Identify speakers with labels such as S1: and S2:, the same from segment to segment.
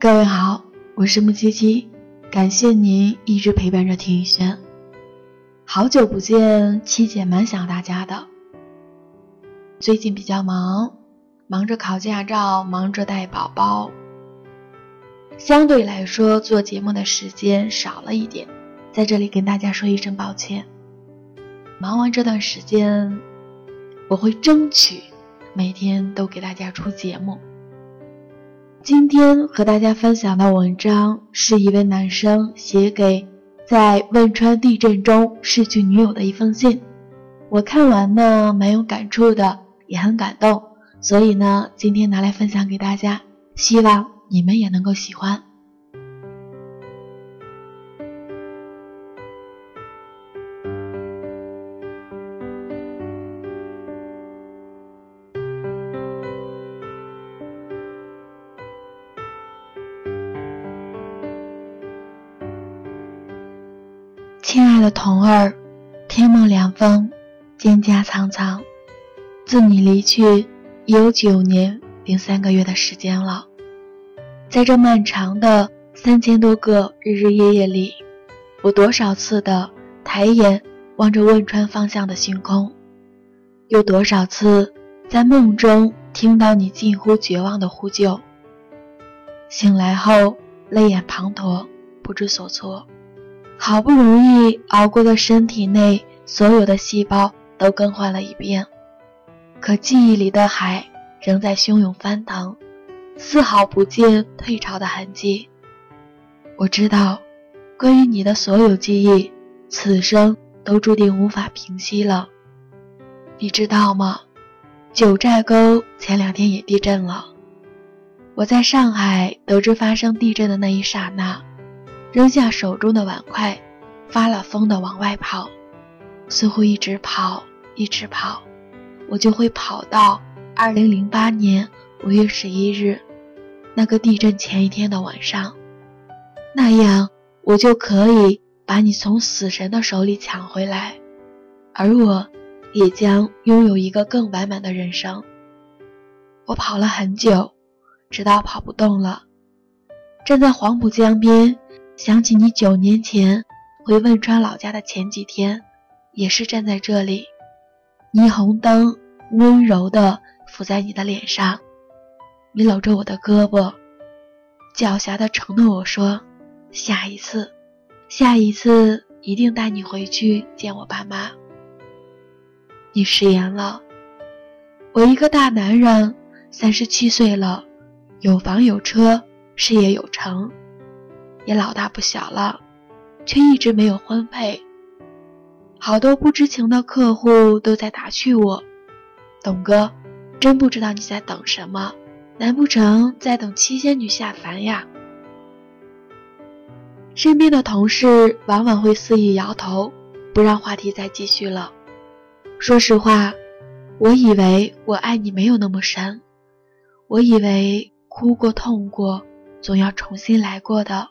S1: 各位好，我是木七七，感谢您一直陪伴着听雨轩。好久不见，七姐蛮想大家的。最近比较忙，忙着考驾照，忙着带宝宝，相对来说做节目的时间少了一点，在这里跟大家说一声抱歉。忙完这段时间，我会争取每天都给大家出节目。今天和大家分享的文章是一位男生写给在汶川地震中失去女友的一封信。我看完呢，蛮有感触的，也很感动，所以呢，今天拿来分享给大家，希望你们也能够喜欢。亲爱的童儿，天梦凉风，蒹葭苍苍。自你离去已有九年零三个月的时间了，在这漫长的三千多个日日夜夜里，我多少次的抬眼望着汶川方向的星空，又多少次在梦中听到你近乎绝望的呼救。醒来后，泪眼滂沱，不知所措。好不容易熬过的身体内所有的细胞都更换了一遍，可记忆里的海仍在汹涌翻腾，丝毫不见退潮的痕迹。我知道，关于你的所有记忆，此生都注定无法平息了。你知道吗？九寨沟前两天也地震了。我在上海得知发生地震的那一刹那。扔下手中的碗筷，发了疯的往外跑，似乎一直跑，一直跑，我就会跑到二零零八年五月十一日，那个地震前一天的晚上，那样我就可以把你从死神的手里抢回来，而我也将拥有一个更完满的人生。我跑了很久，直到跑不动了，站在黄浦江边。想起你九年前回汶川老家的前几天，也是站在这里，霓虹灯温柔地抚在你的脸上，你搂着我的胳膊，狡黠地承诺我说：“下一次，下一次一定带你回去见我爸妈。”你食言了。我一个大男人，三十七岁了，有房有车，事业有成。也老大不小了，却一直没有婚配。好多不知情的客户都在打趣我：“董哥，真不知道你在等什么？难不成在等七仙女下凡呀？”身边的同事往往会肆意摇头，不让话题再继续了。说实话，我以为我爱你没有那么深，我以为哭过、痛过，总要重新来过的。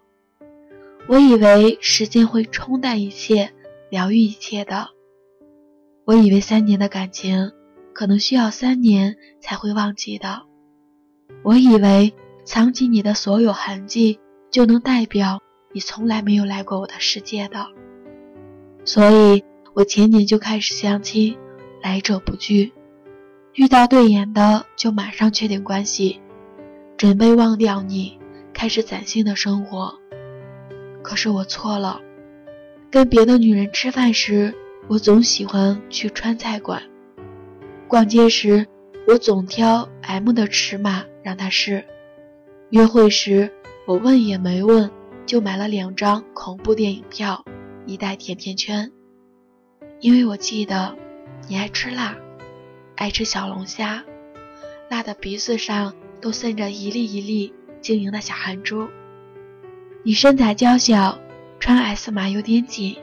S1: 我以为时间会冲淡一切，疗愈一切的。我以为三年的感情，可能需要三年才会忘记的。我以为藏起你的所有痕迹，就能代表你从来没有来过我的世界的。所以，我前年就开始相亲，来者不拒，遇到对眼的就马上确定关系，准备忘掉你，开始崭新的生活。可是我错了，跟别的女人吃饭时，我总喜欢去川菜馆；逛街时，我总挑 M 的尺码让她试；约会时，我问也没问就买了两张恐怖电影票，一袋甜甜圈，因为我记得你爱吃辣，爱吃小龙虾，辣的鼻子上都渗着一粒一粒晶莹的小汗珠。你身材娇小，穿 S 码有点紧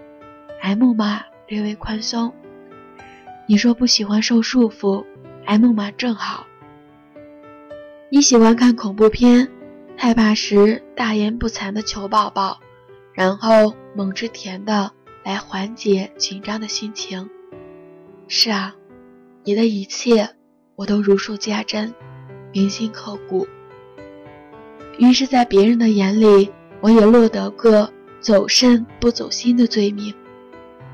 S1: ，M 码略微宽松。你说不喜欢受束缚，M 码正好。你喜欢看恐怖片，害怕时大言不惭的求抱抱，然后猛吃甜的来缓解紧张的心情。是啊，你的一切我都如数家珍，铭心刻骨。于是，在别人的眼里，我也落得个走肾不走心的罪名。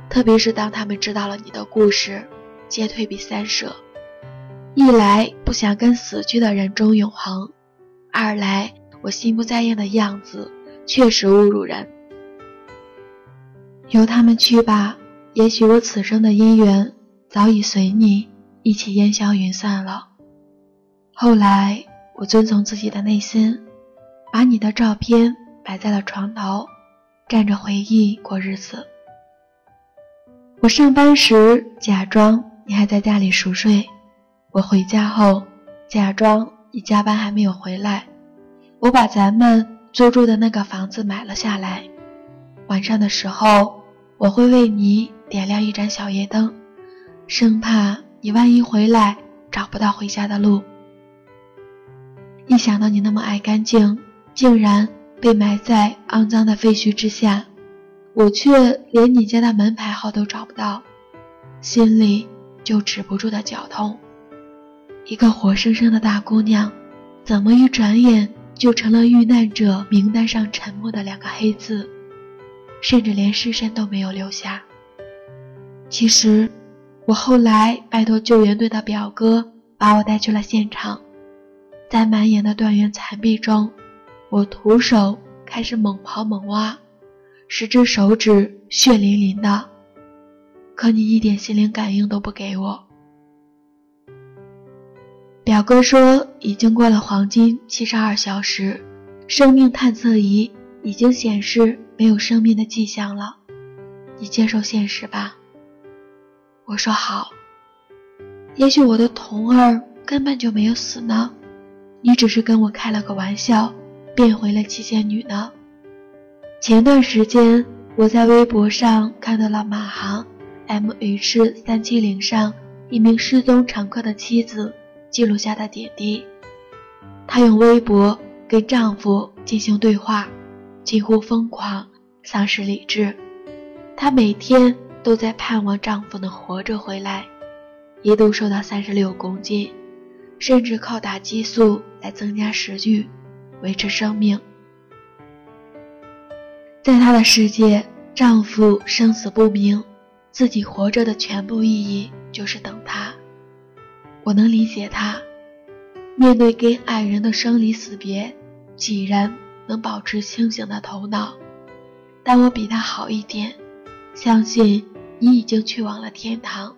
S1: 特别是当他们知道了你的故事，皆退避三舍。一来不想跟死去的人争永恒，二来我心不在焉的样子确实侮辱人。由他们去吧，也许我此生的姻缘早已随你一起烟消云散了。后来，我遵从自己的内心，把你的照片摆在了床头，站着回忆过日子。我上班时假装你还在家里熟睡，我回家后假装你加班还没有回来。我把咱们租住的那个房子买了下来，晚上的时候我会为你点亮一盏小夜灯，生怕你万一回来找不到回家的路。一想到你那么爱干净，竟然被埋在肮脏的废墟之下。我却连你家的门牌号都找不到，心里就止不住的绞痛。一个活生生的大姑娘，怎么一转眼就成了遇难者名单上沉默的两个黑字，甚至连尸身都没有留下。其实，我后来拜托救援队的表哥把我带去了现场，在满眼的断垣残壁中，我徒手开始猛刨猛挖。十只手指血淋淋的，可你一点心灵感应都不给我。表哥说已经过了黄金七十二小时，生命探测仪已经显示没有生命的迹象了，你接受现实吧。我说好。也许我的童儿根本就没有死呢，你只是跟我开了个玩笑，变回了七仙女呢。前段时间，我在微博上看到了马航 MH 三七零上一名失踪乘客的妻子记录下的点滴。她用微博跟丈夫进行对话，近乎疯狂，丧失理智。她每天都在盼望丈夫能活着回来，一度瘦到三十六公斤，甚至靠打激素来增加食欲，维持生命。在她的世界，丈夫生死不明，自己活着的全部意义就是等他。我能理解她，面对跟爱人的生离死别，几人能保持清醒的头脑？但我比她好一点，相信你已经去往了天堂。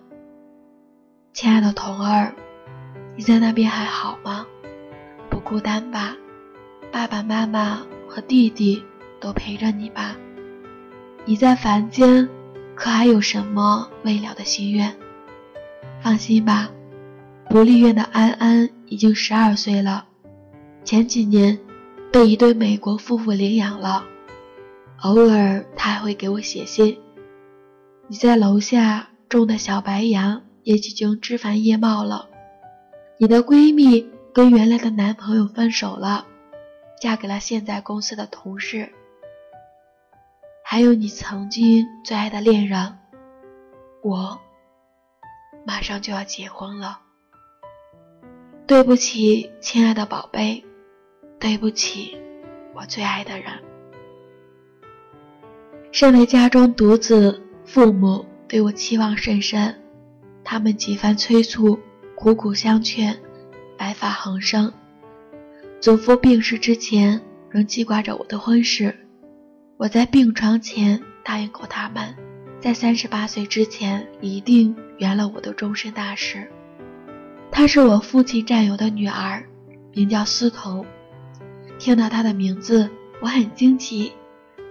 S1: 亲爱的童儿，你在那边还好吗？不孤单吧？爸爸妈妈和弟弟。都陪着你吧。你在凡间，可还有什么未了的心愿？放心吧，福利院的安安已经十二岁了，前几年被一对美国夫妇领养了。偶尔他还会给我写信。你在楼下种的小白杨也已经枝繁叶茂了。你的闺蜜跟原来的男朋友分手了，嫁给了现在公司的同事。还有你曾经最爱的恋人，我马上就要结婚了。对不起，亲爱的宝贝，对不起，我最爱的人。身为家中独子，父母对我期望甚深，他们几番催促，苦苦相劝，白发横生。祖父病逝之前，仍记挂着我的婚事。我在病床前答应过他们，在三十八岁之前一定圆了我的终身大事。她是我父亲战友的女儿，名叫思彤。听到她的名字，我很惊奇，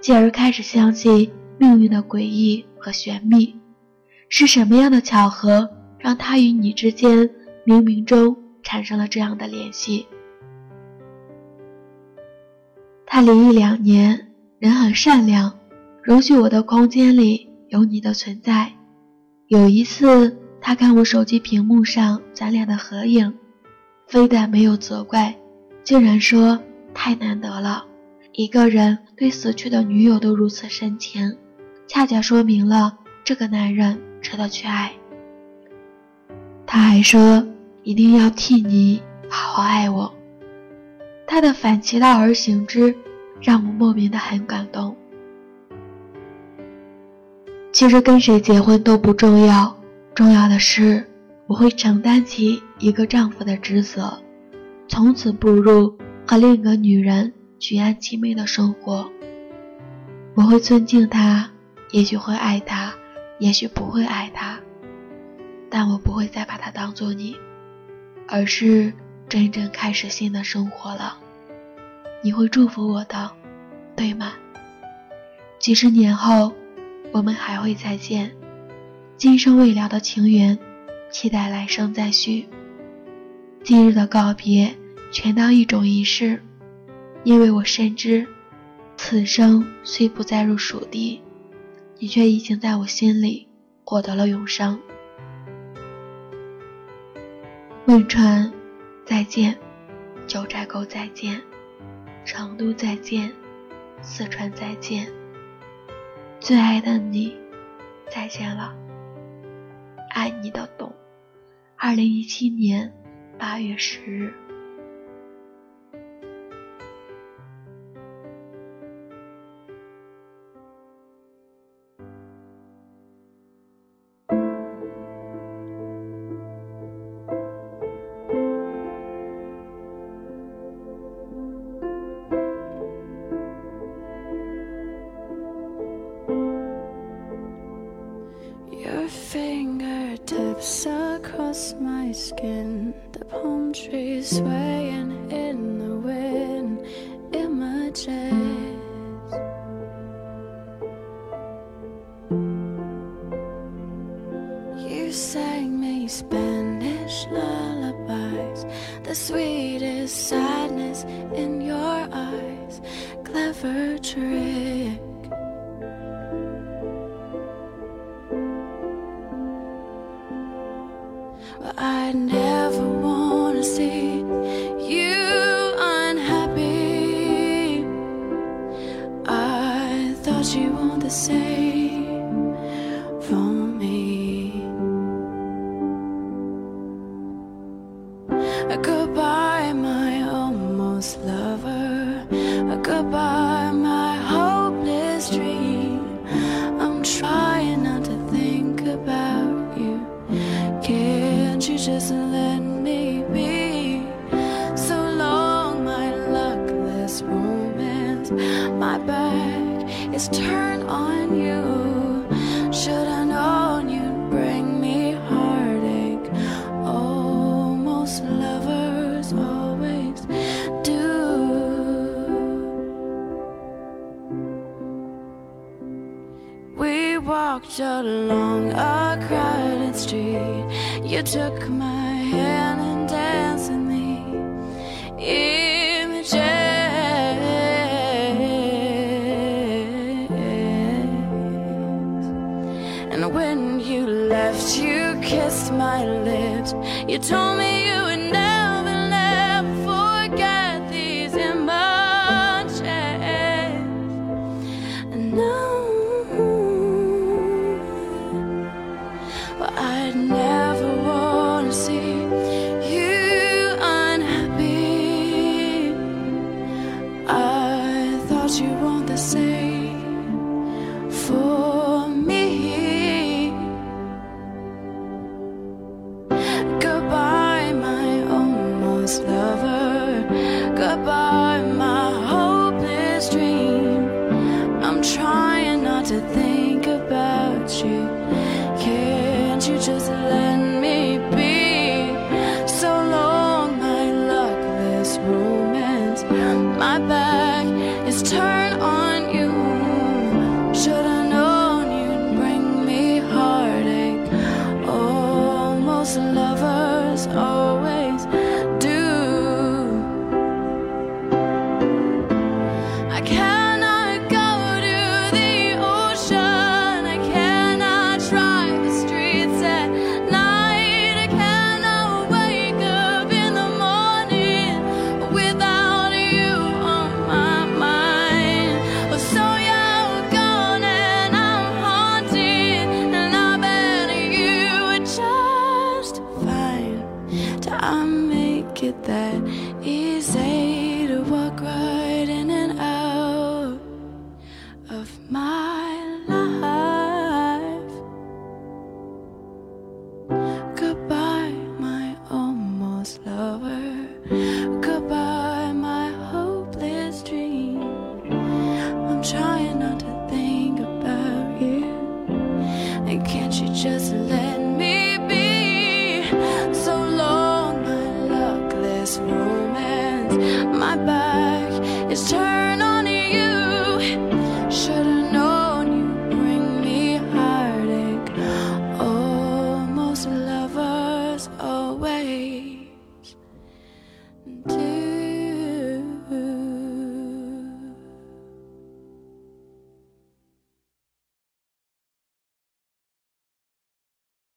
S1: 继而开始相信命运的诡异和玄秘。是什么样的巧合，让她与你之间冥冥中产生了这样的联系？他离异两年。人很善良，容许我的空间里有你的存在。有一次，他看我手机屏幕上咱俩的合影，非但没有责怪，竟然说太难得了，一个人对死去的女友都如此深情，恰恰说明了这个男人值得去爱。他还说一定要替你好好爱我。他的反其道而行之，让我莫名的很感动。其实跟谁结婚都不重要，重要的是我会承担起一个丈夫的职责，从此步入和另一个女人举案齐眉的生活。我会尊敬他，也许会爱他，也许不会爱他，但我不会再把他当做你，而是真正开始新的生活了。你会祝福我的，对吗？几十年后。我们还会再见，今生未了的情缘，期待来生再续。今日的告别，全当一种仪式，因为我深知，此生虽不再入蜀地，你却已经在我心里获得了永生。汶川，再见；九寨沟，再见；成都，再见；四川，再见。最爱的你，再见了。爱你的懂。二零一七年八月十日。
S2: Spanish lullabies, the sweetest sadness in your eyes, clever trick. I never wanna see you unhappy. I thought you want the same And when you left, you kissed my lips. You told me you would never, it that easy.